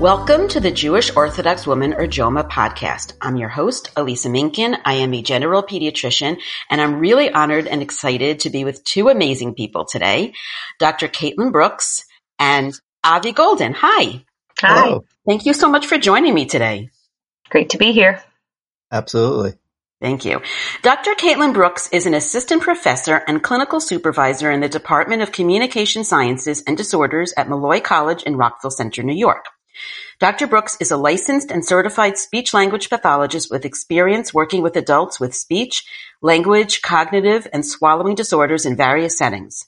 Welcome to the Jewish Orthodox Woman or JOWMA podcast. I'm your host, Elisa Minkin. I am a general pediatrician and I'm really honored and excited to be with two amazing people today, Dr. Caitlin Brooks and Avi Golden. Hi. Hi. Hello. Thank you so much for joining me today. Great to be here. Absolutely. Thank you. Dr. Caitlin Brooks is an assistant professor and clinical supervisor in the Department of Communication Sciences and Disorders at Molloy College in Rockville Centre, New York. Doctor Brooks is a licensed and certified speech-language pathologist with experience working with adults with speech, language, cognitive, and swallowing disorders in various settings.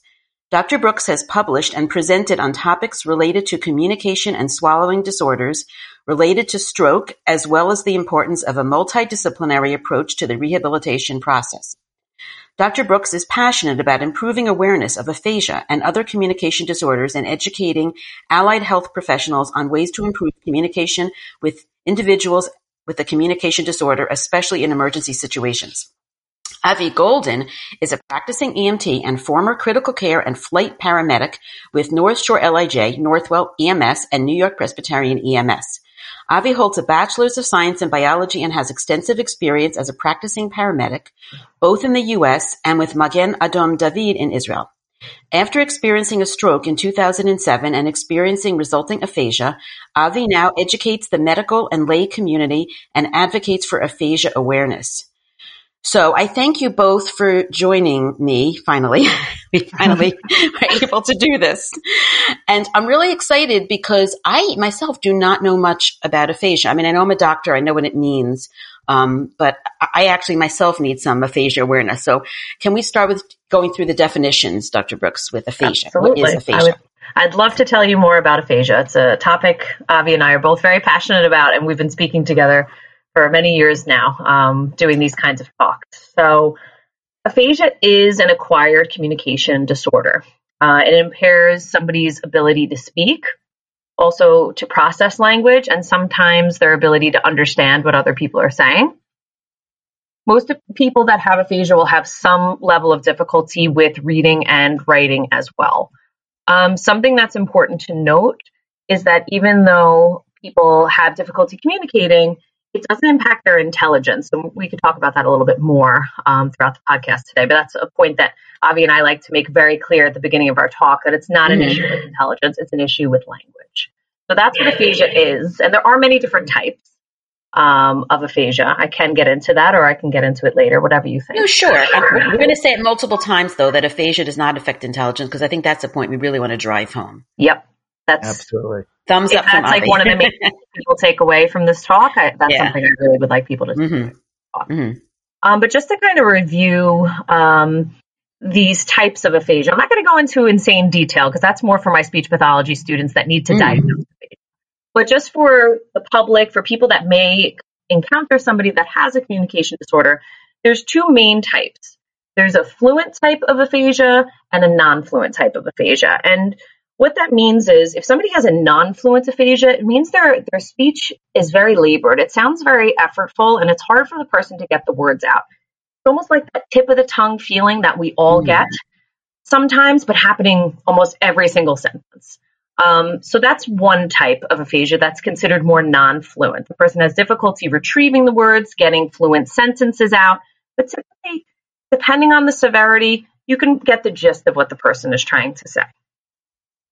Doctor Brooks has published and presented on topics related to communication and swallowing disorders, related to stroke, as well as the importance of a multidisciplinary approach to the rehabilitation process. Doctor Brooks is passionate about improving awareness of aphasia and other communication disorders and educating allied health professionals on ways to improve communication with individuals with a communication disorder, especially in emergency situations. Avi Golden is a practicing EMT and former critical care and flight paramedic with North Shore LIJ, Northwell EMS, and New York Presbyterian EMS. Avi holds a Bachelor's of Science in Biology and has extensive experience as a practicing paramedic, both in the U.S. and with Magen Adom David in Israel. After experiencing a stroke in 2007 and experiencing resulting aphasia, Avi now educates the medical and lay community and advocates for aphasia awareness. So I thank you both for joining me. Finally, we finally were able to do this. And I'm really excited because I myself do not know much about aphasia. I mean, I know I'm a doctor. I know what it means. Um, but I actually myself need some aphasia awareness. So can we start with going through the definitions, Dr. Brooks, with aphasia? Absolutely. What is aphasia? I would love to tell you more about aphasia. It's a topic Avi and I are both very passionate about, and we've been speaking together for many years now, um, doing these kinds of talks. So, aphasia is an acquired communication disorder. Uh, it impairs somebody's ability to speak, also to process language, and sometimes their ability to understand what other people are saying. Most people that have aphasia will have some level of difficulty with reading and writing as well. Um, something that's important to note is that even though people have difficulty communicating, it doesn't impact their intelligence. And we could talk about that a little bit more um, throughout the podcast today. But that's a point that Avi and I like to make very clear at the beginning of our talk that it's not an mm-hmm. issue with intelligence, it's an issue with language. So that's what aphasia is. And there are many different types um, of aphasia. I can get into that or I can get into it later, whatever you think. No, sure. We're going to say it multiple times, though, that aphasia does not affect intelligence because I think that's a point we really want to drive home. Yep. That's absolutely thumbs up. That's like one of the main people take away from this talk. I, that's yeah. something I really would like people to mm-hmm. mm-hmm. Um, but just to kind of review um, these types of aphasia, I'm not going to go into insane detail because that's more for my speech pathology students that need to mm-hmm. diagnose aphasia. But just for the public, for people that may encounter somebody that has a communication disorder, there's two main types. There's a fluent type of aphasia and a non-fluent type of aphasia. And what that means is if somebody has a non-fluent aphasia, it means their, their speech is very labored. It sounds very effortful and it's hard for the person to get the words out. It's almost like that tip of the tongue feeling that we all mm. get sometimes, but happening almost every single sentence. Um, so that's one type of aphasia that's considered more non-fluent. The person has difficulty retrieving the words, getting fluent sentences out, but typically, depending on the severity, you can get the gist of what the person is trying to say.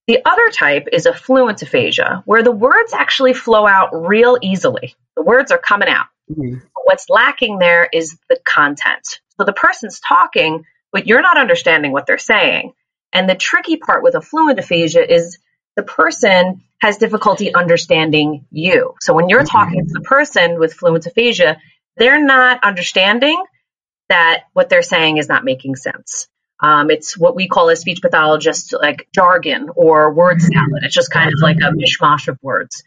The other type is a fluent aphasia, where the words actually flow out real easily. The words are coming out. Mm-hmm. What's lacking there is the content. So the person's talking, but you're not understanding what they're saying. And the tricky part with a fluent aphasia is the person has difficulty understanding you. So when you're mm-hmm. talking to the person with fluent aphasia, they're not understanding that what they're saying is not making sense. Um, it's what we call as speech pathologists like jargon or word salad. It's just kind of like a mishmash of words.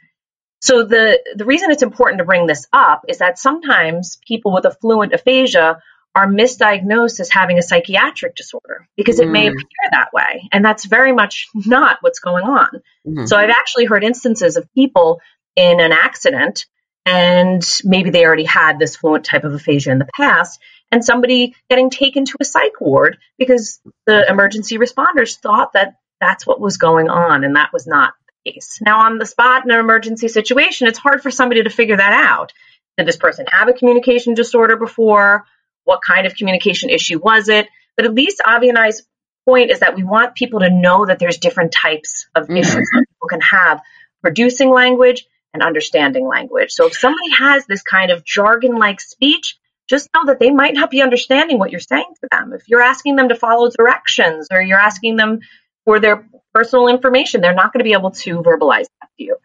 So the, the reason it's important to bring this up is that sometimes people with affluent aphasia are misdiagnosed as having a psychiatric disorder because it mm. may appear that way. And that's very much not what's going on. Mm-hmm. So I've actually heard instances of people in an accident and maybe they already had this fluent type of aphasia in the past and somebody getting taken to a psych ward because the emergency responders thought that that's what was going on and that was not the case. Now on the spot in an emergency situation, it's hard for somebody to figure that out. Did this person have a communication disorder before? What kind of communication issue was it? But at least Avi and I's point is that we want people to know that there's different types of mm-hmm. issues that people can have producing language and understanding language. So if somebody has this kind of jargon like speech, just know that they might not be understanding what you're saying to them. If you're asking them to follow directions or you're asking them for their personal information, they're not going to be able to verbalize that to you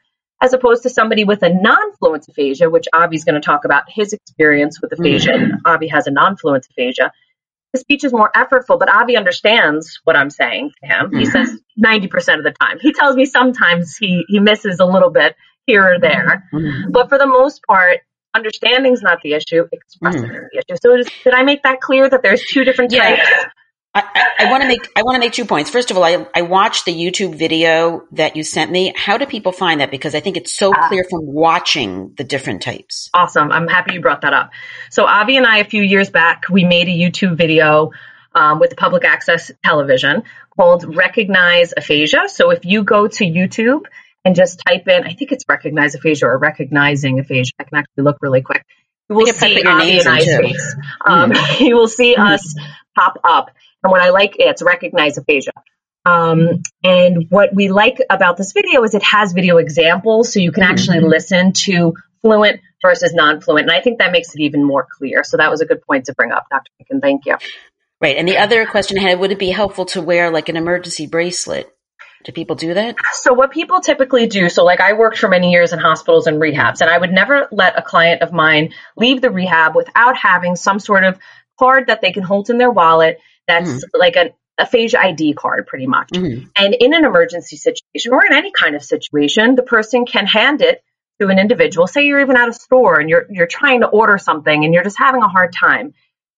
as opposed to somebody with a non-fluent aphasia, which Avi's going to talk about his experience with aphasia. Mm-hmm. Avi has a non-fluent aphasia. His speech is more effortful, but Avi understands what I'm saying to him. Mm-hmm. He says 90% of the time. He tells me sometimes he, he misses a little bit here or there. Mm-hmm. But for the most part, understanding is not the issue, expressing mm-hmm. the issue. So did I make that clear that there's two different yeah. types? I, I want to make I want to make two points. First of all, I, I watched the YouTube video that you sent me. How do people find that? Because I think it's so ah. clear from watching the different types. Awesome! I'm happy you brought that up. So Avi and I, a few years back, we made a YouTube video um, with public access television called "Recognize Aphasia." So if you go to YouTube and just type in, I think it's "Recognize Aphasia" or "Recognizing Aphasia," I can actually look really quick. You will see I's face. Um, mm. You will see us pop up and what I like, it's recognize aphasia. Um, and what we like about this video is it has video examples, so you can actually mm-hmm. listen to fluent versus non-fluent. And I think that makes it even more clear. So that was a good point to bring up, Dr. Picken. Thank you. Right. And the other question I had, would it be helpful to wear like an emergency bracelet? Do people do that? So what people typically do, so like I worked for many years in hospitals and rehabs, and I would never let a client of mine leave the rehab without having some sort of card that they can hold in their wallet that's mm-hmm. like an aphasia ID card, pretty much. Mm-hmm. And in an emergency situation or in any kind of situation, the person can hand it to an individual. Say you're even at a store and you're you're trying to order something and you're just having a hard time.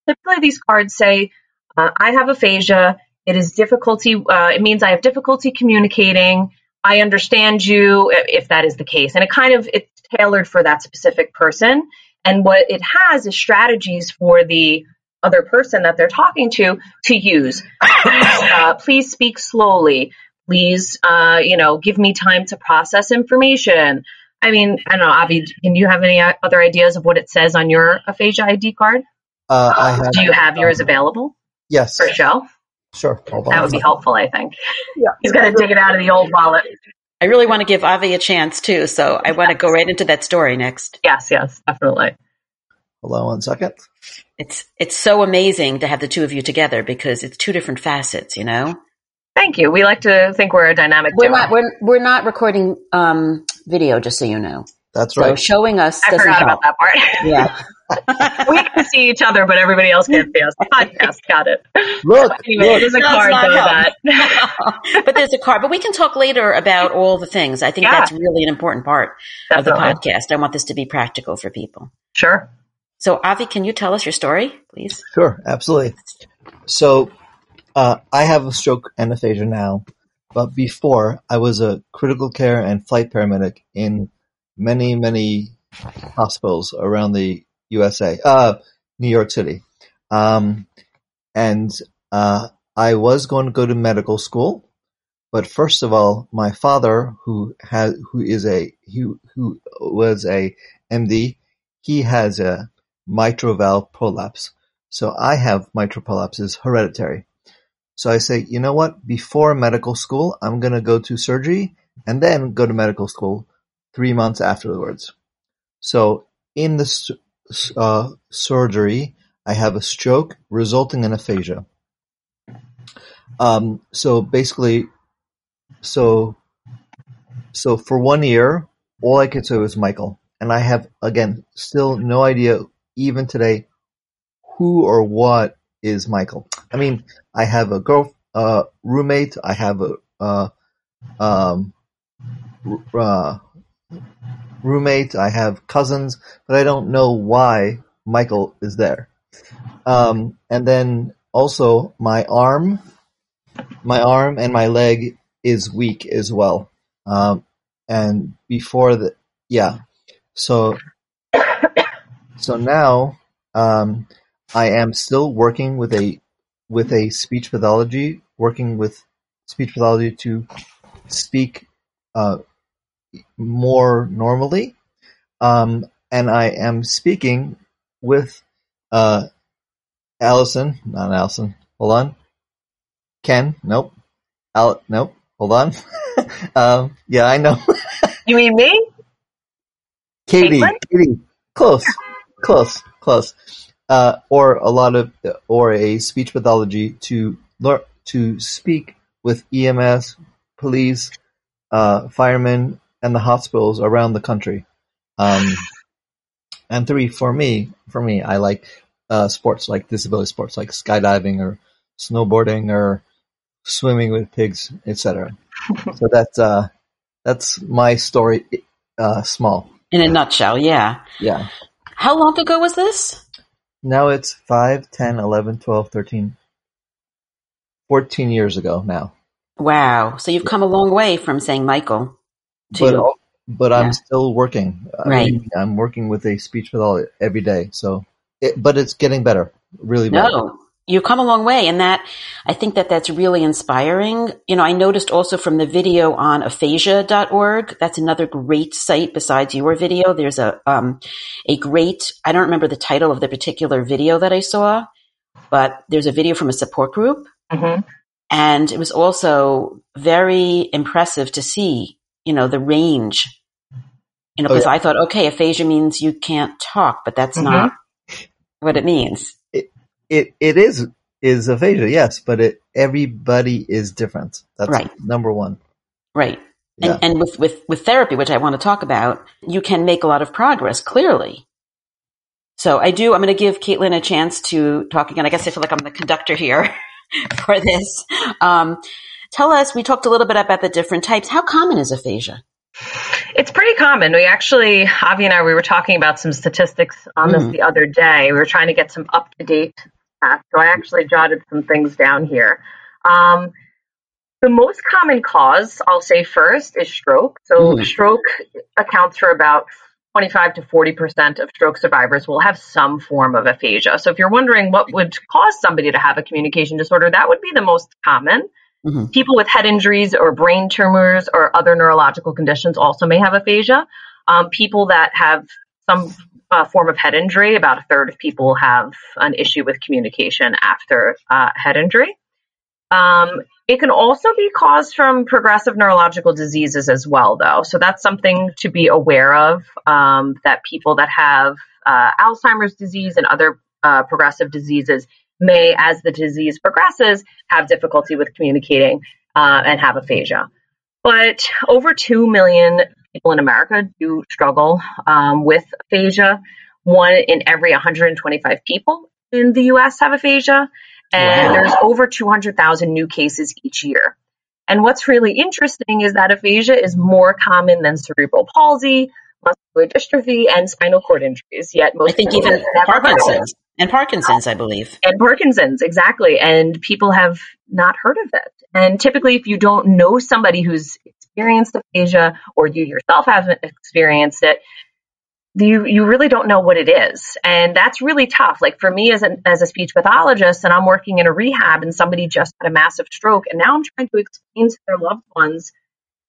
Typically, these cards say, uh, "I have aphasia. It is difficulty. Uh, it means I have difficulty communicating. I understand you, if that is the case." And it kind of it's tailored for that specific person. And what it has is strategies for the other person that they're talking to to use. Please, uh, please speak slowly. Please, uh, you know, give me time to process information. I mean, I don't know, Avi, can you have any other ideas of what it says on your aphasia ID card? Uh, I have, Do you have yours available? Yes. For show? Sure. That would be helpful, I think. Yeah. He's got to dig it out of the old wallet. I really want to give Avi a chance too, so I want to go right into that story next. Yes, yes, definitely. Hello, on one second. It's it's so amazing to have the two of you together because it's two different facets, you know. Thank you. We like to think we're a dynamic. We're duo. not. We're we're not recording um, video, just so you know. That's right. So showing us. I forgot help. about that part. Yeah. we can see each other, but everybody else can't see us. Podcast, got it. Look, anyway, look. there's a card though that. but there's a card. But we can talk later about all the things. I think yeah. that's really an important part Definitely. of the podcast. I want this to be practical for people. Sure. So, Avi, can you tell us your story, please? Sure, absolutely. So, uh, I have a stroke and aphasia now, but before I was a critical care and flight paramedic in many, many hospitals around the USA, uh, New York City. Um, and uh, I was going to go to medical school, but first of all, my father, who has who is a who who was a MD, he has a mitral valve prolapse. So I have mitral prolapses hereditary. So I say, you know what? Before medical school, I'm going to go to surgery and then go to medical school three months afterwards. So in the uh, surgery, I have a stroke resulting in aphasia. Um, so basically, so so for one year, all I could say was Michael, and I have again still no idea even today, who or what is Michael? I mean, I have a girl, uh, roommate. I have a, uh, um, uh, roommate, I have cousins, but I don't know why Michael is there. Um, and then also my arm, my arm and my leg is weak as well. Um, and before the, yeah, so, so now, um, I am still working with a, with a speech pathology, working with speech pathology to speak, uh, more normally. Um, and I am speaking with, uh, Allison, not Allison. Hold on. Ken, nope. Al, nope. Hold on. um, yeah, I know. you mean me? Katie, Caitlin? Katie, close, close, close. Uh, or a lot of, or a speech pathology to learn to speak with EMS, police, uh, firemen, and the hospitals around the country. Um, and three, for me, for me, I like uh, sports like disability sports like skydiving or snowboarding or swimming with pigs, etc. so that's uh, that's my story, uh, small. In a nutshell, yeah. Yeah. How long ago was this? Now it's 5, 10, 11, 12, 13, 14 years ago now. Wow. So you've come a long way from saying Michael to. But, but yeah. I'm still working. Right. I mean, I'm working with a speech pathologist every day. So it, but it's getting better, really better. No, you've come a long way and that i think that that's really inspiring you know i noticed also from the video on aphasia.org that's another great site besides your video there's a um, a great i don't remember the title of the particular video that i saw but there's a video from a support group mm-hmm. and it was also very impressive to see you know the range you know because oh, yeah. i thought okay aphasia means you can't talk but that's mm-hmm. not what it means. It it, it is is aphasia, yes, but it everybody is different. That's right. number one. Right. Yeah. And, and with, with, with therapy, which I want to talk about, you can make a lot of progress, clearly. So I do, I'm going to give Caitlin a chance to talk again. I guess I feel like I'm the conductor here for this. Um, tell us, we talked a little bit about the different types. How common is aphasia? It's pretty common. We actually, Avi and I, we were talking about some statistics on this mm. the other day. We were trying to get some up to date stats. So I actually jotted some things down here. Um, the most common cause, I'll say first, is stroke. So mm. stroke accounts for about 25 to 40% of stroke survivors will have some form of aphasia. So if you're wondering what would cause somebody to have a communication disorder, that would be the most common. Mm-hmm. People with head injuries or brain tumors or other neurological conditions also may have aphasia. Um, people that have some uh, form of head injury, about a third of people have an issue with communication after uh, head injury. Um, it can also be caused from progressive neurological diseases as well, though. So that's something to be aware of um, that people that have uh, Alzheimer's disease and other uh, progressive diseases may, as the disease progresses, have difficulty with communicating uh, and have aphasia. But over 2 million people in America do struggle um, with aphasia. One in every 125 people in the US have aphasia. And wow. there's over 200,000 new cases each year. And what's really interesting is that aphasia is more common than cerebral palsy, muscular dystrophy, and spinal cord injuries. Yet most I think even Parkinson's. And Parkinson's, I believe. And Parkinson's, exactly. And people have not heard of it. And typically, if you don't know somebody who's experienced aphasia or you yourself haven't experienced it, you you really don't know what it is and that's really tough like for me as a as a speech pathologist and I'm working in a rehab and somebody just had a massive stroke and now I'm trying to explain to their loved ones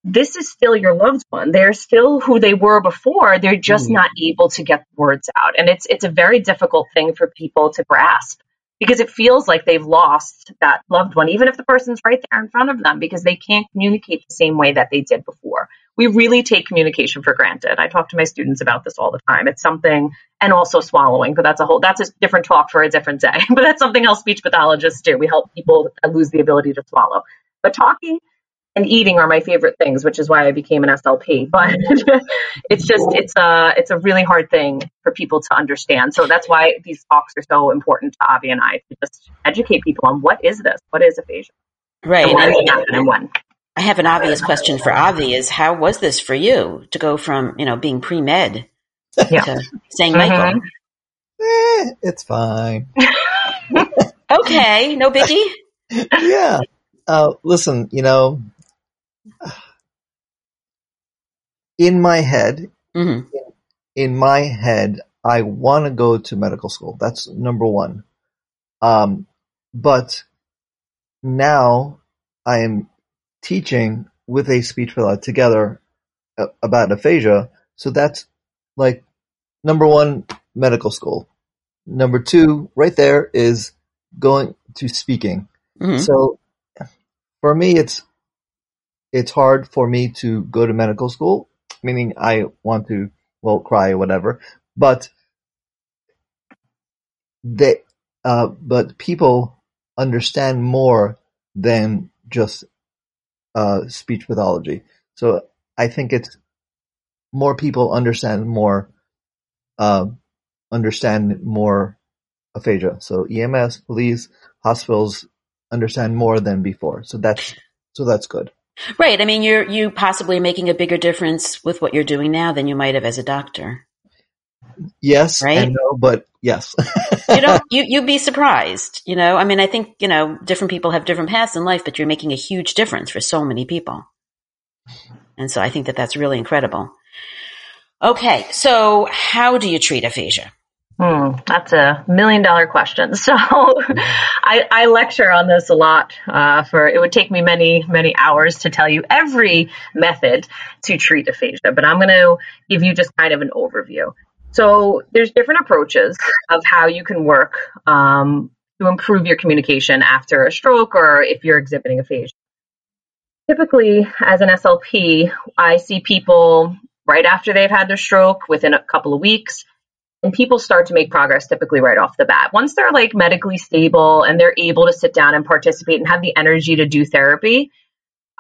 this is still your loved one. They're still who they were before. They're just mm. not able to get the words out. And it's it's a very difficult thing for people to grasp because it feels like they've lost that loved one, even if the person's right there in front of them, because they can't communicate the same way that they did before. We really take communication for granted. I talk to my students about this all the time. It's something, and also swallowing, but that's a whole, that's a different talk for a different day. but that's something else speech pathologists do. We help people lose the ability to swallow. But talking and eating are my favorite things, which is why I became an SLP. But it's just it's a it's a really hard thing for people to understand. So that's why these talks are so important to Avi and I to just educate people on what is this, what is aphasia, right, and, and, and when. I have an obvious question for Avi is how was this for you to go from, you know, being pre-med yeah. to saying mm-hmm. Michael? Eh, it's fine. okay, no biggie. yeah. Uh, listen, you know, in my head, mm-hmm. in, my head, I want to go to medical school. That's number one. Um, but now I am teaching with a speech pathology together uh, about aphasia. So that's like number one, medical school. Number two, right there is going to speaking. Mm-hmm. So for me, it's it's hard for me to go to medical school, meaning I want to well cry or whatever, but they uh, but people understand more than just uh, speech pathology. So I think it's more people understand more, uh, understand more aphasia. So EMS, police, hospitals understand more than before. So that's so that's good. Right. I mean, you're you possibly making a bigger difference with what you're doing now than you might have as a doctor. Yes, right. no, but yes. you know, you you'd be surprised. You know, I mean, I think you know different people have different paths in life, but you're making a huge difference for so many people, and so I think that that's really incredible. Okay, so how do you treat aphasia? Hmm, that's a million dollar question. So I, I, lecture on this a lot. Uh, for it would take me many many hours to tell you every method to treat aphasia, but I'm going to give you just kind of an overview. So there's different approaches of how you can work um, to improve your communication after a stroke or if you're exhibiting aphasia. Typically, as an SLP, I see people right after they've had their stroke within a couple of weeks and people start to make progress typically right off the bat. Once they're like medically stable and they're able to sit down and participate and have the energy to do therapy,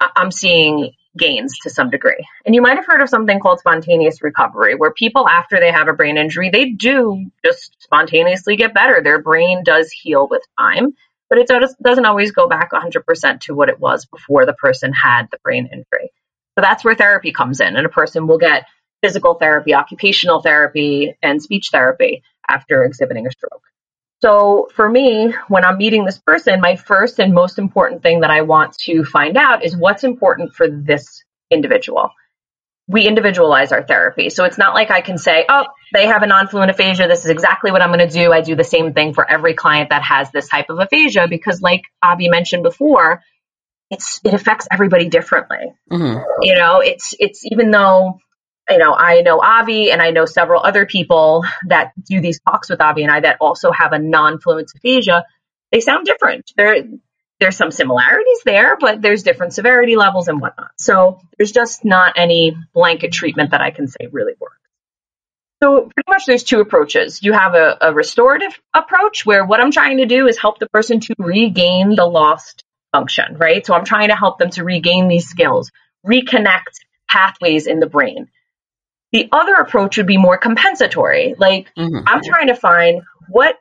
I'm seeing gains to some degree. And you might have heard of something called spontaneous recovery, where people, after they have a brain injury, they do just spontaneously get better. Their brain does heal with time, but it doesn't always go back 100% to what it was before the person had the brain injury. So that's where therapy comes in, and a person will get physical therapy, occupational therapy, and speech therapy after exhibiting a stroke. So for me, when I'm meeting this person, my first and most important thing that I want to find out is what's important for this individual. We individualize our therapy. So it's not like I can say, oh, they have a non-fluent aphasia. This is exactly what I'm going to do. I do the same thing for every client that has this type of aphasia because like Avi mentioned before, it's, it affects everybody differently. Mm-hmm. You know, it's, it's even though you know, I know Avi and I know several other people that do these talks with Avi and I that also have a non-fluent aphasia. They sound different. There, there's some similarities there, but there's different severity levels and whatnot. So there's just not any blanket treatment that I can say really works. So pretty much there's two approaches. You have a, a restorative approach where what I'm trying to do is help the person to regain the lost function, right? So I'm trying to help them to regain these skills, reconnect pathways in the brain. The other approach would be more compensatory. Like, mm-hmm. I'm trying to find what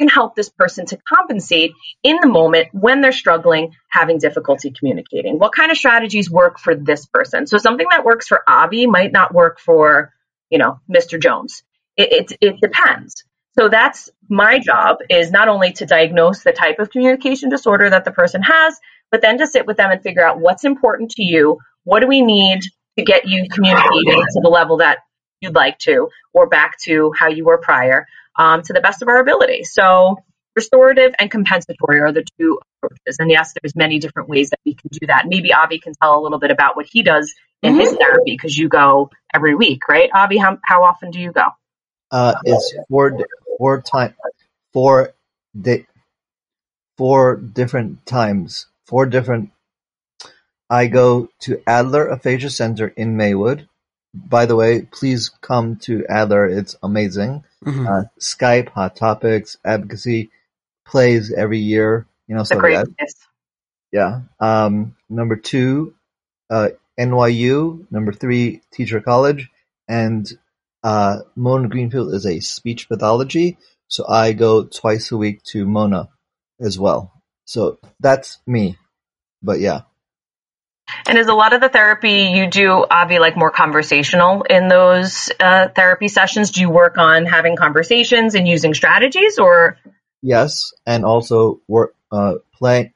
can help this person to compensate in the moment when they're struggling, having difficulty communicating. What kind of strategies work for this person? So something that works for Avi might not work for, you know, Mr. Jones. It, it, it depends. So that's my job is not only to diagnose the type of communication disorder that the person has, but then to sit with them and figure out what's important to you. What do we need to get you communicating to the level that you'd like to, or back to how you were prior, um, to the best of our ability. So restorative and compensatory are the two approaches. And yes, there's many different ways that we can do that. Maybe Avi can tell a little bit about what he does in mm-hmm. his therapy because you go every week, right? Avi, how, how often do you go? Uh, it's four, four time, four, di- four different times, four different I go to Adler Aphasia Center in Maywood. By the way, please come to Adler. It's amazing. Mm-hmm. Uh, Skype, Hot Topics, Advocacy plays every year. You know, so that. Yeah. Um, number two, uh, NYU. Number three, Teacher College. And uh, Mona Greenfield is a speech pathology. So I go twice a week to Mona as well. So that's me. But yeah. And is a lot of the therapy you do, Avi, like more conversational in those uh, therapy sessions? Do you work on having conversations and using strategies, or? Yes, and also work uh, play,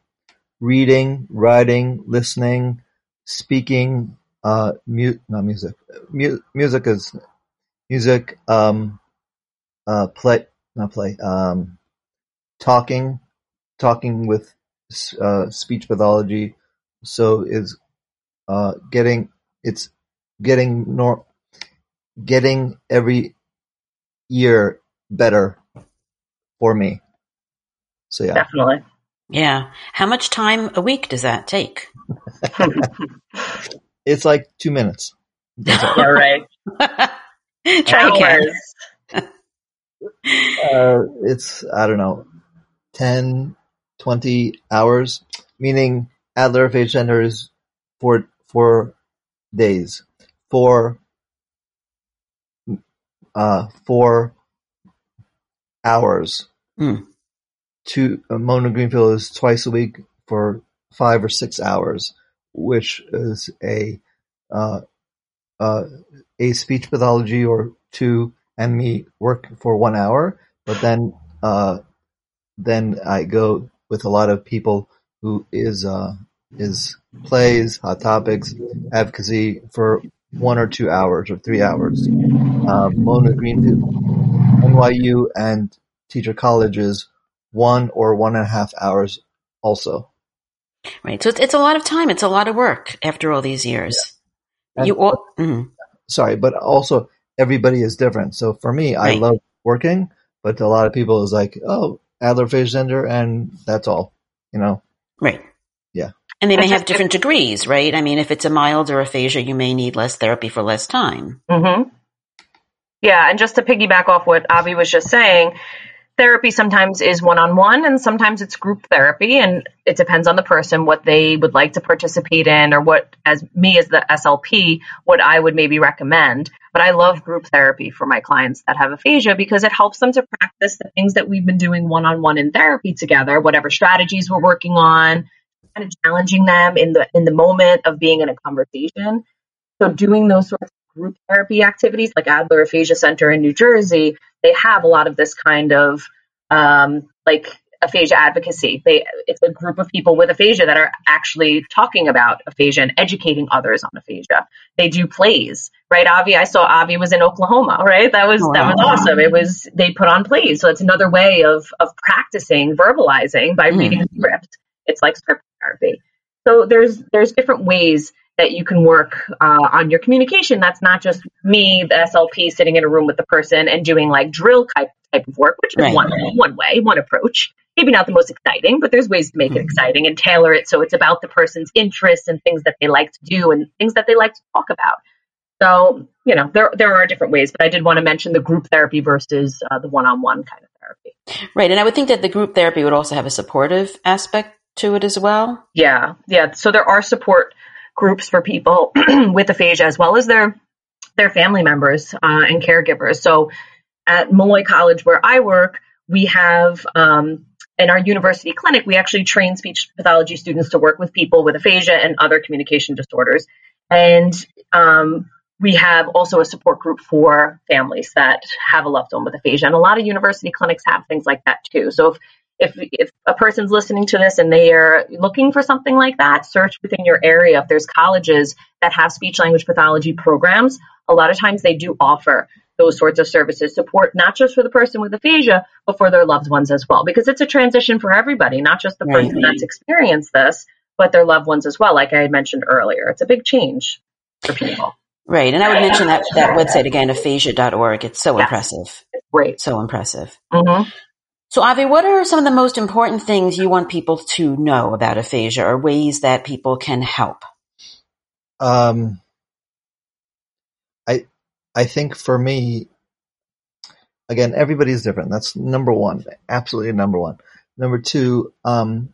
reading, writing, listening, speaking. Uh, mu- not music. Mu- music is music. Um, uh, play, not play. Um, talking, talking with uh, speech pathology so is uh, getting it's getting nor getting every year better for me. So yeah, definitely. Yeah. How much time a week does that take? it's like two minutes. yeah, right. Try again. Uh, it's I don't know, 10, 20 hours, meaning Adler Aphasia Center is for four days. Four uh, four hours. Mm. To uh, Mona Greenfield is twice a week for five or six hours, which is a uh, uh, a speech pathology or two, and me work for one hour. But then uh, then I go with a lot of people who is uh, is plays, hot topics, advocacy for one or two hours or three hours. Uh, Mona Greenfield, NYU, and Teacher colleges, one or one and a half hours also. Right. So it's, it's a lot of time. It's a lot of work after all these years. Yeah. You all, mm-hmm. Sorry, but also everybody is different. So for me, right. I love working, but a lot of people is like, oh, Adler Center, and that's all, you know? Right. Yeah. And they may have different degrees, right? I mean, if it's a milder aphasia, you may need less therapy for less time. Mm-hmm. Yeah, and just to piggyback off what Avi was just saying, therapy sometimes is one-on-one and sometimes it's group therapy and it depends on the person what they would like to participate in or what as me as the slp what i would maybe recommend but i love group therapy for my clients that have aphasia because it helps them to practice the things that we've been doing one-on-one in therapy together whatever strategies we're working on kind of challenging them in the in the moment of being in a conversation. So doing those sorts of group therapy activities, like Adler Aphasia Center in New Jersey, they have a lot of this kind of um, like aphasia advocacy. They it's a group of people with aphasia that are actually talking about aphasia and educating others on aphasia. They do plays, right? Avi, I saw Avi was in Oklahoma, right? That was wow. that was awesome. It was they put on plays, so it's another way of of practicing verbalizing by mm. reading a script. It's like script therapy. So there's there's different ways that you can work uh, on your communication. That's not just me, the SLP, sitting in a room with the person and doing like drill type type of work, which is right. one one way, one approach. Maybe not the most exciting, but there's ways to make mm-hmm. it exciting and tailor it so it's about the person's interests and things that they like to do and things that they like to talk about. So you know there there are different ways, but I did want to mention the group therapy versus uh, the one on one kind of therapy. Right, and I would think that the group therapy would also have a supportive aspect to it as well? Yeah, yeah. So there are support groups for people with aphasia as well as their their family members uh, and caregivers. So at Molloy College, where I work, we have um, in our university clinic, we actually train speech pathology students to work with people with aphasia and other communication disorders. And um, we have also a support group for families that have a loved one with aphasia. And a lot of university clinics have things like that too. So if if if a person's listening to this and they are looking for something like that, search within your area. If there's colleges that have speech language pathology programs, a lot of times they do offer those sorts of services support not just for the person with aphasia but for their loved ones as well. Because it's a transition for everybody not just the person that's experienced this but their loved ones as well like i had mentioned earlier. It's a big change for people. Right. And i would mention that that website again aphasia.org it's so impressive. Great. So impressive. Mm-hmm. So, Avi, what are some of the most important things you want people to know about aphasia or ways that people can help? Um, I, I think for me, again, everybody's different. That's number one. Absolutely number one. Number two, um,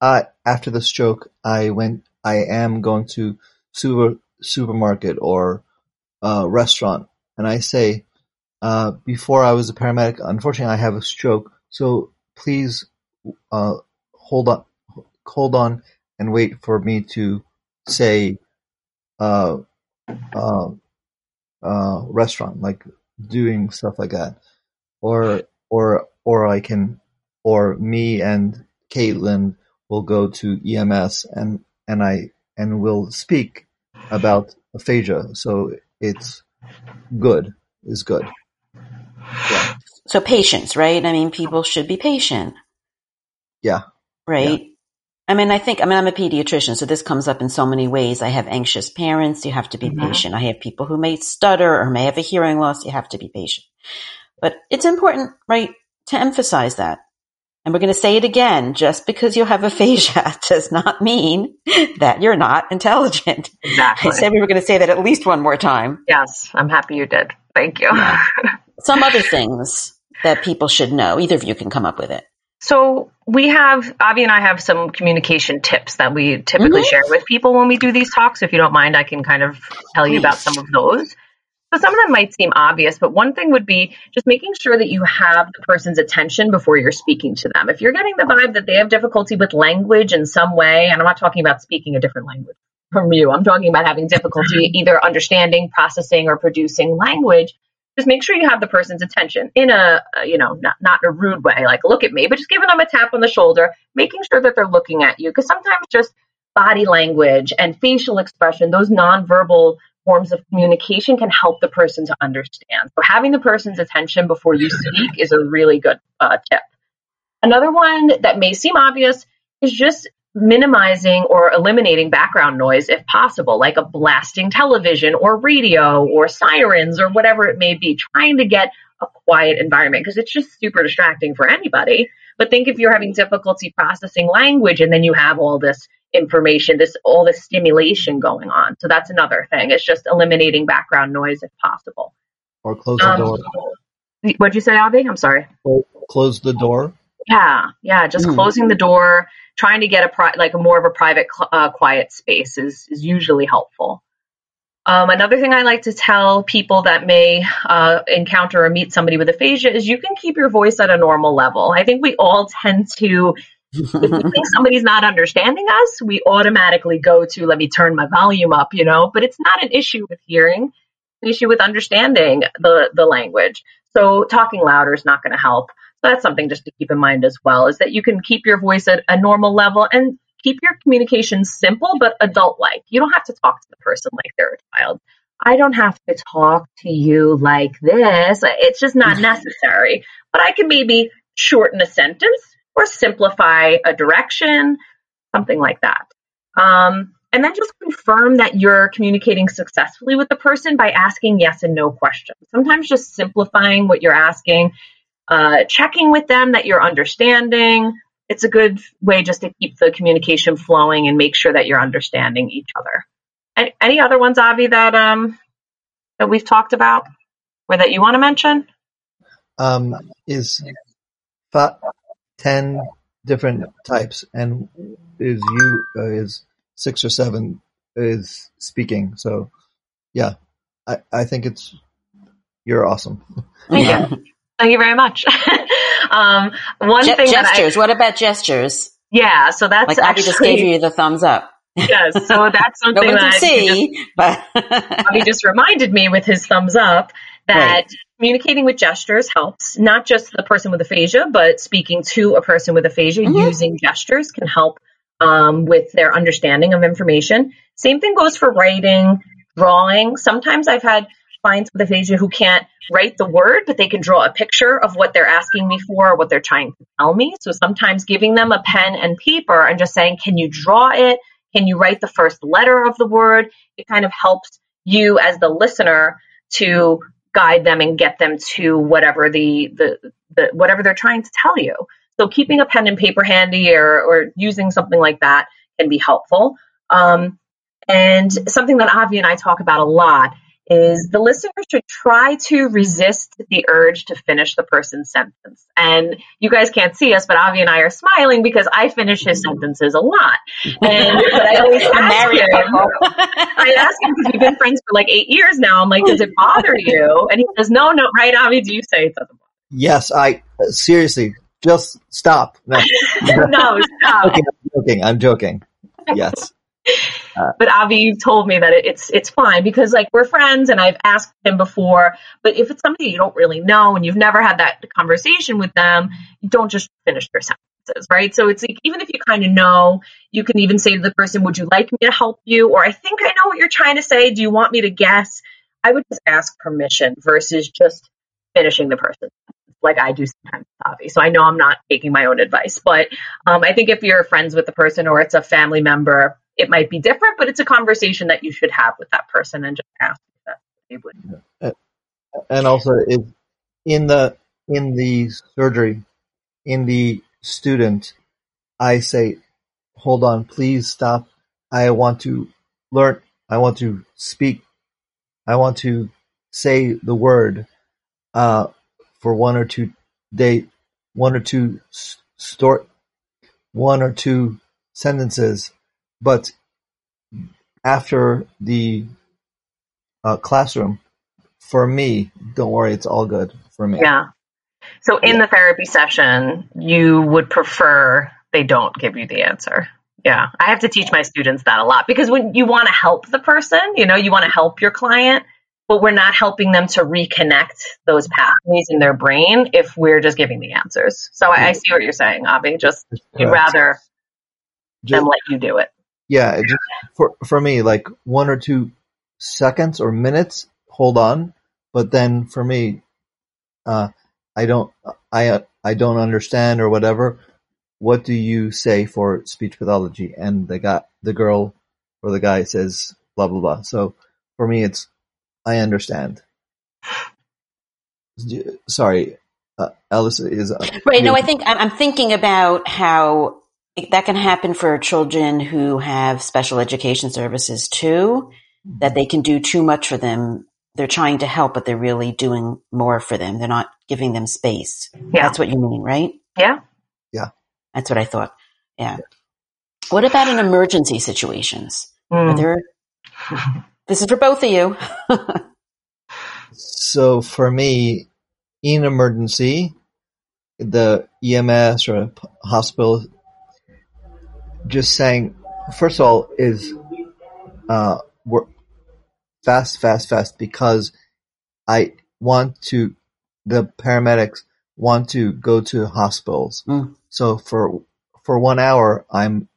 I, after the stroke, I went, I am going to super, supermarket or, uh, restaurant and I say, uh, before I was a paramedic. Unfortunately, I have a stroke, so please uh, hold on, hold on, and wait for me to say, uh, uh, uh, restaurant, like doing stuff like that, or or or I can, or me and Caitlin will go to EMS and and I and will speak about aphasia. So it's good. Is good. Yeah. So patience, right? I mean, people should be patient. Yeah. Right. Yeah. I mean, I think, I mean, I'm a pediatrician, so this comes up in so many ways. I have anxious parents. You have to be mm-hmm. patient. I have people who may stutter or may have a hearing loss. You have to be patient. But it's important, right, to emphasize that. And we're going to say it again. Just because you have aphasia does not mean that you're not intelligent. Exactly. I said we were going to say that at least one more time. Yes, I'm happy you did. Thank you. Yeah. Some other things that people should know. Either of you can come up with it. So we have Avi and I have some communication tips that we typically mm-hmm. share with people when we do these talks. If you don't mind, I can kind of tell you about some of those. So some of them might seem obvious, but one thing would be just making sure that you have the person's attention before you're speaking to them. If you're getting the vibe that they have difficulty with language in some way, and I'm not talking about speaking a different language from you, I'm talking about having difficulty either understanding, processing, or producing language, just make sure you have the person's attention in a, you know, not, not in a rude way, like look at me, but just giving them a tap on the shoulder, making sure that they're looking at you. Because sometimes just body language and facial expression, those nonverbal forms of communication can help the person to understand. So having the person's attention before you speak is a really good uh, tip. Another one that may seem obvious is just minimizing or eliminating background noise if possible, like a blasting television or radio or sirens or whatever it may be, trying to get a quiet environment because it's just super distracting for anybody. But think if you're having difficulty processing language and then you have all this information, this all this stimulation going on. So that's another thing. It's just eliminating background noise if possible. Or close the um, door. What'd you say, Avi? I'm sorry. close the door. Yeah, yeah. Just mm. closing the door, trying to get a pri- like a more of a private, uh, quiet space is is usually helpful. Um, another thing I like to tell people that may uh, encounter or meet somebody with aphasia is you can keep your voice at a normal level. I think we all tend to, if we think somebody's not understanding us, we automatically go to, let me turn my volume up, you know, but it's not an issue with hearing, an issue with understanding the, the language. So talking louder is not going to help. So that's something just to keep in mind as well is that you can keep your voice at a normal level and keep your communication simple but adult like. You don't have to talk to the person like they're a child. I don't have to talk to you like this. It's just not necessary. But I can maybe shorten a sentence or simplify a direction, something like that. Um, and then just confirm that you're communicating successfully with the person by asking yes and no questions. Sometimes just simplifying what you're asking uh, checking with them that you're understanding. It's a good way just to keep the communication flowing and make sure that you're understanding each other. Any, any other ones, Avi, that um, that we've talked about or that you want to mention? Um, is ten different types, and is you uh, is six or seven is speaking. So, yeah, I I think it's you're awesome. Thank you. Thank you very much. um, one thing gestures. I, what about gestures? Yeah, so that's like actually, just gave you the thumbs up. yes, so that's something no that see, just, but he just reminded me with his thumbs up that right. communicating with gestures helps not just the person with aphasia, but speaking to a person with aphasia mm-hmm. using gestures can help um, with their understanding of information. Same thing goes for writing, drawing. Sometimes I've had clients with aphasia who can't write the word, but they can draw a picture of what they're asking me for or what they're trying to tell me. So sometimes giving them a pen and paper and just saying, can you draw it? Can you write the first letter of the word? It kind of helps you as the listener to guide them and get them to whatever the, the, the whatever they're trying to tell you. So keeping a pen and paper handy or, or using something like that can be helpful. Um, and something that Avi and I talk about a lot is the listener should try to resist the urge to finish the person's sentence. And you guys can't see us, but Avi and I are smiling because I finish his sentences a lot. And but I always ask him, I ask him because we've been friends for like eight years now. I'm like, does it bother you? And he says, no, no, right, Avi, do you say it doesn't bother Yes, I uh, seriously just stop. No, no stop. Okay, I'm joking. I'm joking. Yes. Uh, but Avi, told me that it's it's fine because like we're friends and I've asked him before. But if it's somebody you don't really know and you've never had that conversation with them, don't just finish their sentences, right? So it's like even if you kind of know, you can even say to the person, "Would you like me to help you?" Or "I think I know what you're trying to say. Do you want me to guess?" I would just ask permission versus just finishing the person like I do sometimes, Avi. So I know I'm not taking my own advice, but um, I think if you're friends with the person or it's a family member, it might be different, but it's a conversation that you should have with that person and just ask if that's they would. And also, if in the in the surgery, in the student, I say, "Hold on, please stop. I want to learn. I want to speak. I want to say the word uh, for one or two day, one or two store, one or two sentences but after the uh, classroom, for me, don't worry, it's all good for me. Yeah. So in yeah. the therapy session, you would prefer they don't give you the answer. Yeah. I have to teach my students that a lot because when you want to help the person, you know, you want to help your client, but we're not helping them to reconnect those pathways in their brain if we're just giving the answers. So I, I see what you're saying, Avi. Just you'd rather just, them let you do it yeah, just for for me, like one or two seconds or minutes, hold on. But then for me, uh, I don't, I, I don't understand or whatever. What do you say for speech pathology? And the guy, the girl, or the guy says blah blah blah. So for me, it's I understand. Sorry, uh, Alice is uh, right. No, I think I'm thinking about how that can happen for children who have special education services too, that they can do too much for them. They're trying to help, but they're really doing more for them. They're not giving them space. Yeah. That's what you mean, right? Yeah. Yeah. That's what I thought. Yeah. What about in emergency situations? Mm. There, this is for both of you. so for me, in emergency, the EMS or hospital just saying, first of all, is uh, work fast, fast, fast because I want to. The paramedics want to go to hospitals, mm. so for for one hour I'm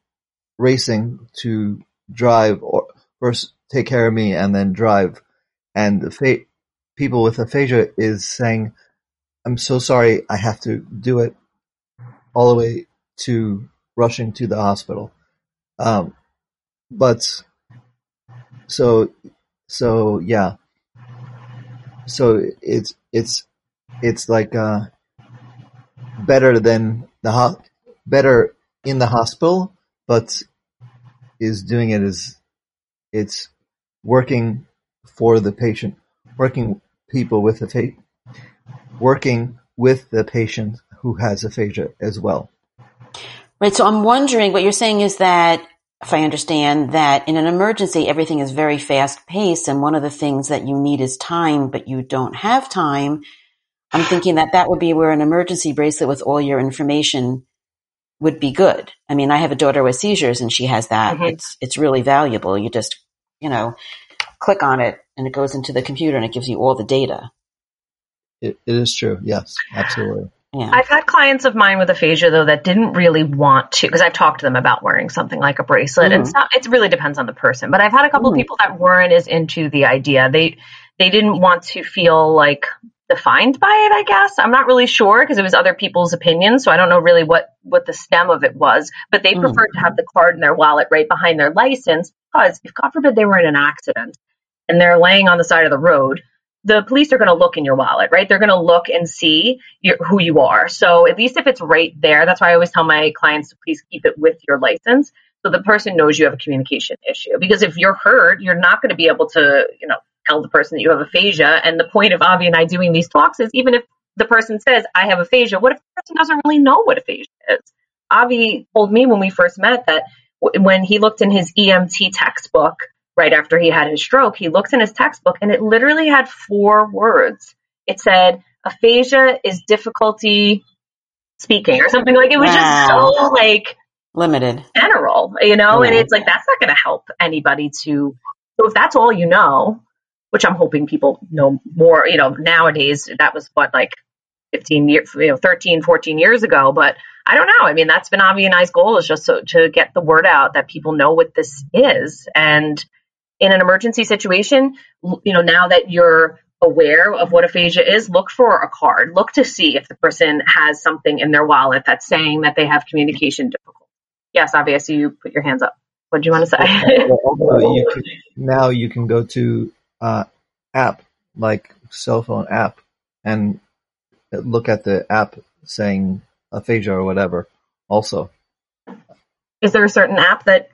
racing to drive or first take care of me and then drive. And the people with aphasia is saying, "I'm so sorry, I have to do it all the way to rushing to the hospital. Um, but so so yeah, so it's it's it's like uh, better than the ho- better in the hospital, but is doing it as it's working for the patient, working people with the fa- working with the patient who has aphasia as well. Right. So I'm wondering what you're saying is that if I understand that in an emergency, everything is very fast paced. And one of the things that you need is time, but you don't have time. I'm thinking that that would be where an emergency bracelet with all your information would be good. I mean, I have a daughter with seizures and she has that. Mm-hmm. It's, it's really valuable. You just, you know, click on it and it goes into the computer and it gives you all the data. it, it is true. Yes, absolutely. Yeah. I've had clients of mine with aphasia though that didn't really want to because I've talked to them about wearing something like a bracelet mm. and not, it really depends on the person. But I've had a couple mm. of people that weren't as into the idea. They they didn't want to feel like defined by it, I guess. I'm not really sure because it was other people's opinions, so I don't know really what what the stem of it was, but they mm. preferred to have the card in their wallet right behind their license because if God forbid they were in an accident and they're laying on the side of the road, the police are going to look in your wallet, right? They're going to look and see your, who you are. So at least if it's right there, that's why I always tell my clients to please keep it with your license. So the person knows you have a communication issue. Because if you're hurt, you're not going to be able to, you know, tell the person that you have aphasia. And the point of Avi and I doing these talks is even if the person says, I have aphasia, what if the person doesn't really know what aphasia is? Avi told me when we first met that when he looked in his EMT textbook, right after he had his stroke, he looked in his textbook and it literally had four words. It said, aphasia is difficulty speaking or something like it was wow. just so like limited general, you know, and it's like that's not going to help anybody to. So if that's all you know, which I'm hoping people know more, you know, nowadays that was what like 15 years, you know, 13, 14 years ago, but I don't know. I mean, that's been Avi and I's goal is just so, to get the word out that people know what this is. And in an emergency situation, you know, now that you're aware of what aphasia is, look for a card. Look to see if the person has something in their wallet that's saying that they have communication difficulties. Yes, obviously you put your hands up. What do you want to say? you can, now you can go to uh, app like cell phone app and look at the app saying aphasia or whatever. Also, is there a certain app that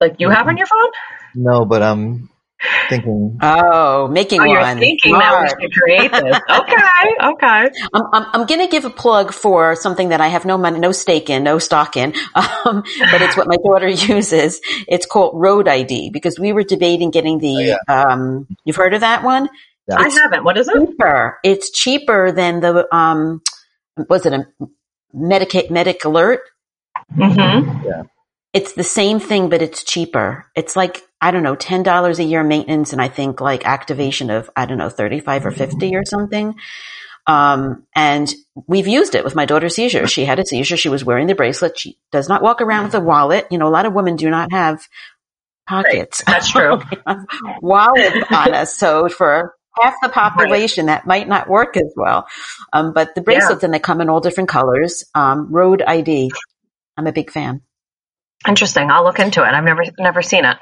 like you have on your phone? No, but I'm thinking. Oh, making oh, one. You're thinking Smart. that we should create this. okay, okay. I'm, I'm, I'm going to give a plug for something that I have no money, no stake in, no stock in, um, but it's what my daughter uses. It's called Road ID because we were debating getting the. Oh, yeah. um, you've heard of that one? I haven't. What is it? Cheaper. It's cheaper than the. Um, was it a Medicaid Medic Alert? Mm-hmm. Yeah. It's the same thing, but it's cheaper. It's like I don't know, ten dollars a year maintenance, and I think like activation of I don't know, thirty five or fifty or something. Um, and we've used it with my daughter's seizure. She had a seizure. She was wearing the bracelet. She does not walk around with a wallet. You know, a lot of women do not have pockets. Right. That's true. wallet on us. So for half the population, right. that might not work as well. Um, but the bracelets, yeah. and they come in all different colors. Um, Road ID. I'm a big fan. Interesting. I'll look into it. I've never never seen it.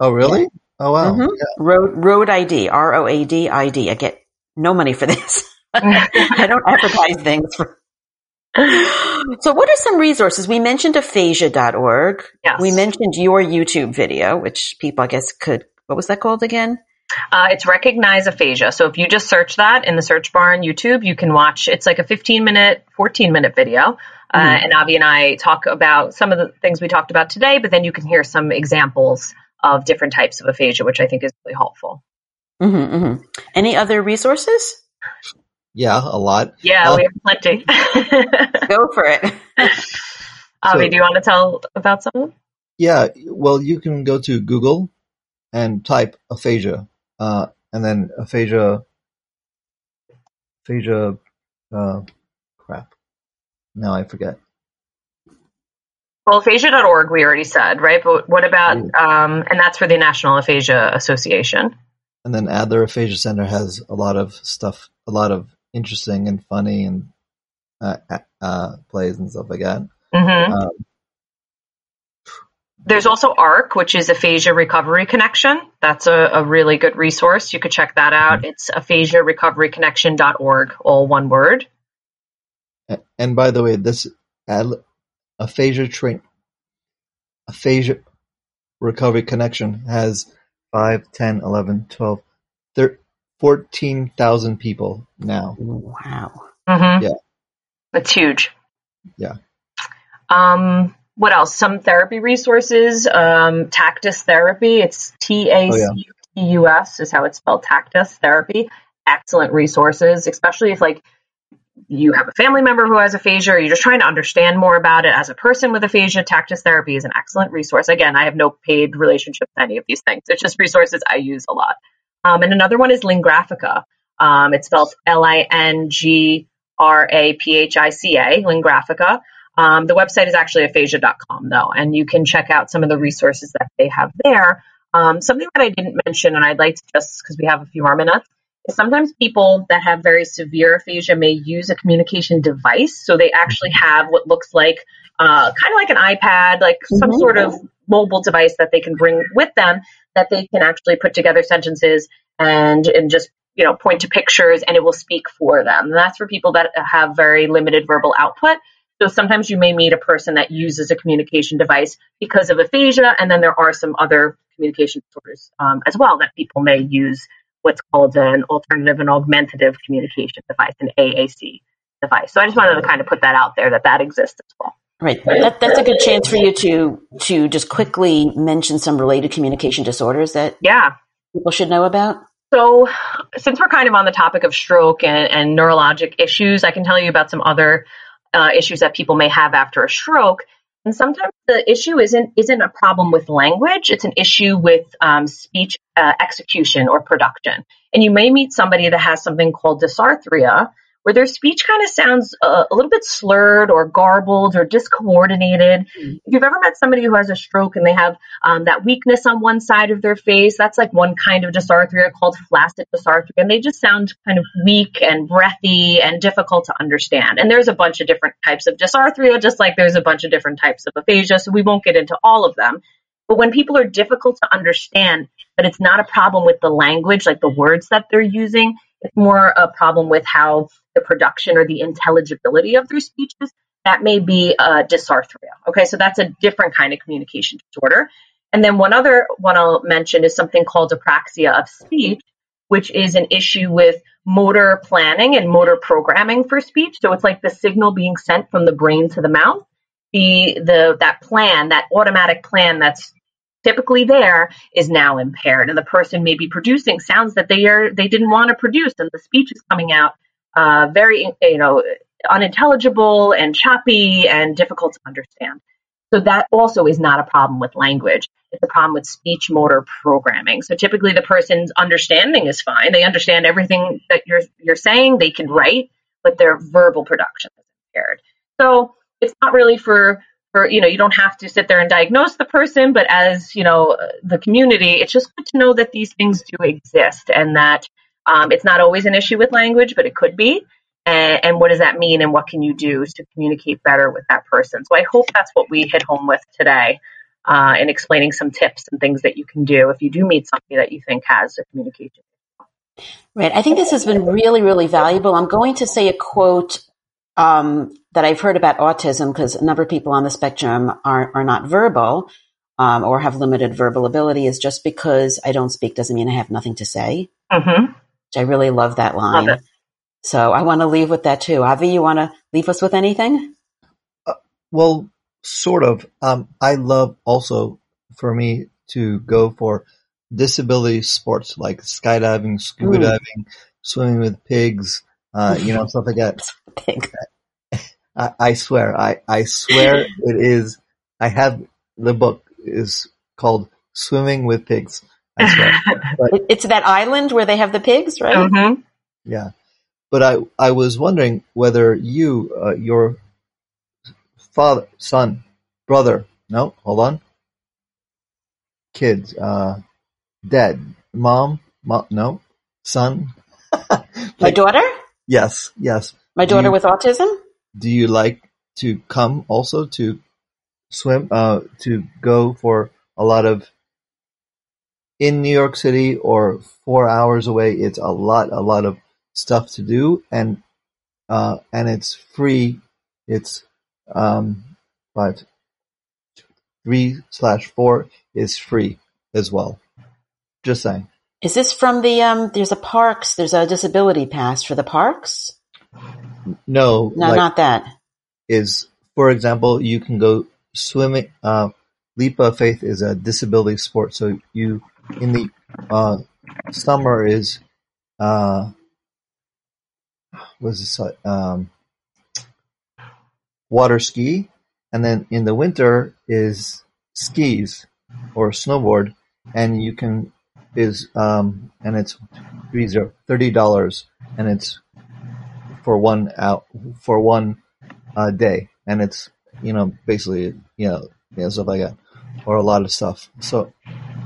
Oh, really? Yeah. Oh, wow. Mm-hmm. Yeah. Road Road ID, R O A D I D. I get no money for this. I don't advertise things for. So, what are some resources? We mentioned aphasia.org. Yes. We mentioned your YouTube video, which people, I guess, could. What was that called again? Uh, it's Recognize Aphasia. So if you just search that in the search bar on YouTube, you can watch. It's like a 15 minute, 14 minute video. Uh, mm-hmm. and Avi and I talk about some of the things we talked about today, but then you can hear some examples of different types of aphasia, which I think is really helpful. Mm-hmm, mm-hmm. Any other resources? Yeah, a lot. Yeah, we have plenty. Go for it. Avi, so, do you want to tell about some of them? Yeah, well, you can go to Google and type aphasia, uh, and then aphasia, aphasia, uh, crap. Now I forget. Well, aphasia.org, we already said, right? But what about, um, and that's for the National Aphasia Association. And then Adler Aphasia Center has a lot of stuff, a lot of interesting and funny and uh, uh, plays and stuff like that. Mm-hmm. Um, There's also ARC, which is Aphasia Recovery Connection. That's a, a really good resource. You could check that out. Mm-hmm. It's aphasiarecoveryconnection.org, all one word. And by the way, this aphasia train aphasia recovery connection has 5, 10, 11, 12, 13, 14,000 people now. Wow. Mm-hmm. Yeah. That's huge. Yeah. Um, what else? Some therapy resources. Um, Tactus Therapy. It's T A C T U S is how it's spelled. Tactus Therapy. Excellent resources, especially if like you have a family member who has aphasia or you're just trying to understand more about it as a person with aphasia, Tactus Therapy is an excellent resource. Again, I have no paid relationship with any of these things. It's just resources I use a lot. Um, and another one is Lingraphica. Um, it's spelled L-I-N-G-R-A-P-H-I-C-A, Lingraphica. Um, the website is actually aphasia.com though, and you can check out some of the resources that they have there. Um, something that I didn't mention, and I'd like to just because we have a few more minutes, sometimes people that have very severe aphasia may use a communication device. So they actually have what looks like uh, kind of like an iPad, like mm-hmm. some sort of mobile device that they can bring with them that they can actually put together sentences and and just you know point to pictures and it will speak for them. And that's for people that have very limited verbal output. So sometimes you may meet a person that uses a communication device because of aphasia, and then there are some other communication disorders um, as well that people may use what's called an alternative and augmentative communication device, an AAC device. So I just wanted to kind of put that out there that that exists as well. Right. That, that's a good chance for you to to just quickly mention some related communication disorders that yeah people should know about. So, since we're kind of on the topic of stroke and, and neurologic issues, I can tell you about some other uh, issues that people may have after a stroke. And sometimes the issue isn't isn't a problem with language; it's an issue with um, speech uh, execution or production. And you may meet somebody that has something called dysarthria, where their speech kind of sounds uh, a little bit slurred or garbled or discoordinated. Mm-hmm. If you've ever met somebody who has a stroke and they have um, that weakness on one side of their face, that's like one kind of dysarthria called flaccid dysarthria, and they just sound kind of weak and breathy and difficult to understand. And there's a bunch of different types of dysarthria, just like there's a bunch of different types of aphasia, so we won't get into all of them. But when people are difficult to understand, but it's not a problem with the language, like the words that they're using, it's more a problem with how the production or the intelligibility of their speeches. That may be a dysarthria. Okay, so that's a different kind of communication disorder. And then one other one I'll mention is something called apraxia of speech, which is an issue with motor planning and motor programming for speech. So it's like the signal being sent from the brain to the mouth. The the that plan, that automatic plan that's typically there is now impaired. And the person may be producing sounds that they are they didn't want to produce. And the speech is coming out uh, very you know unintelligible and choppy and difficult to understand. So that also is not a problem with language. It's a problem with speech motor programming. So typically the person's understanding is fine. They understand everything that you're you're saying. They can write but their verbal production is impaired. So it's not really for you know you don't have to sit there and diagnose the person but as you know the community it's just good to know that these things do exist and that um, it's not always an issue with language but it could be and, and, what does that mean and what can you do to communicate better with that person so i hope that's what we hit home with today uh, in explaining some tips and things that you can do if you do meet somebody that you think has a communication Right. I think this has been really, really valuable. I'm going to say a quote um, that I've heard about autism because a number of people on the spectrum are, are not verbal um, or have limited verbal ability is just because I don't speak doesn't mean I have nothing to say. Mm-hmm. Which I really love that line. Love so I want to leave with that too. Avi, you want to leave us with anything? Uh, well, sort of. Um, I love also for me to go for disability sports like skydiving, scuba mm. diving, swimming with pigs, uh, you know, stuff like that. Pig. I, I swear, I, I swear it is. I have the book is called Swimming with Pigs. I swear. But, it's that island where they have the pigs, right? Mm-hmm. Yeah, but I I was wondering whether you uh, your father, son, brother, no, hold on, kids, uh, dad, mom, mom, no, son, my daughter. Yes, yes. My daughter you, with autism? Do you like to come also to swim, uh, to go for a lot of in New York City or four hours away? It's a lot, a lot of stuff to do and, uh, and it's free. It's, um, but three slash four is free as well. Just saying. Is this from the um? There's a parks. There's a disability pass for the parks. No, no, like, not that. Is for example, you can go swimming. Uh, Leap of Faith is a disability sport, so you in the uh, summer is uh, was this um, water ski, and then in the winter is skis or snowboard, and you can is um, and it's thirty dollars, and it's for one out for one uh, day, and it's you know basically you know, know stuff like that, or a lot of stuff. So,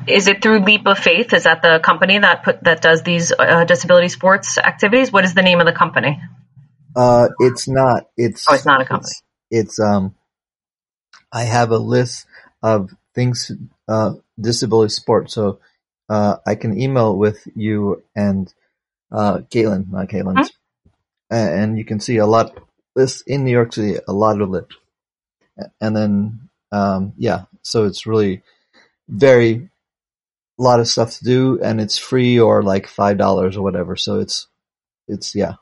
is it through Leap of Faith? Is that the company that put that does these uh, disability sports activities? What is the name of the company? Uh, it's not. It's oh, it's not a company. It's, it's um, I have a list of things uh disability sports. So uh, I can email with you and uh, Caitlin, not Caitlin, mm-hmm. and you can see a lot this in New York City, a lot of it, and then um, yeah, so it's really very a lot of stuff to do, and it's free or like five dollars or whatever. So it's it's yeah.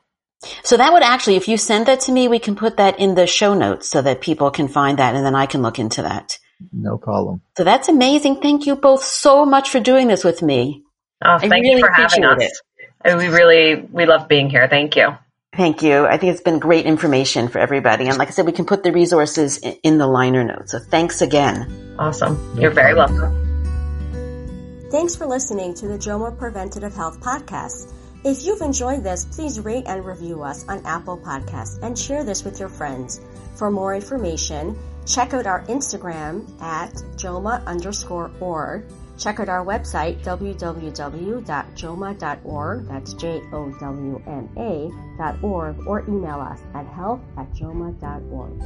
So that would actually, if you send that to me, we can put that in the show notes so that people can find that, and then I can look into that. No problem. So that's amazing. Thank you both so much for doing this with me. Oh, thank really you for having us. It. We really we love being here. Thank you. Thank you. I think it's been great information for everybody. And like I said, we can put the resources in the liner notes. So thanks again. Awesome. You're very welcome. Thanks for listening to the JOWMA Preventative Health Podcast. If you've enjoyed this, please rate and review us on Apple Podcasts and share this with your friends. For more information, Check out our Instagram at jowma underscore org. Check out our website, www.jowma.org, that's J-O-W-M-A dot org, or email us at health at jowma.org.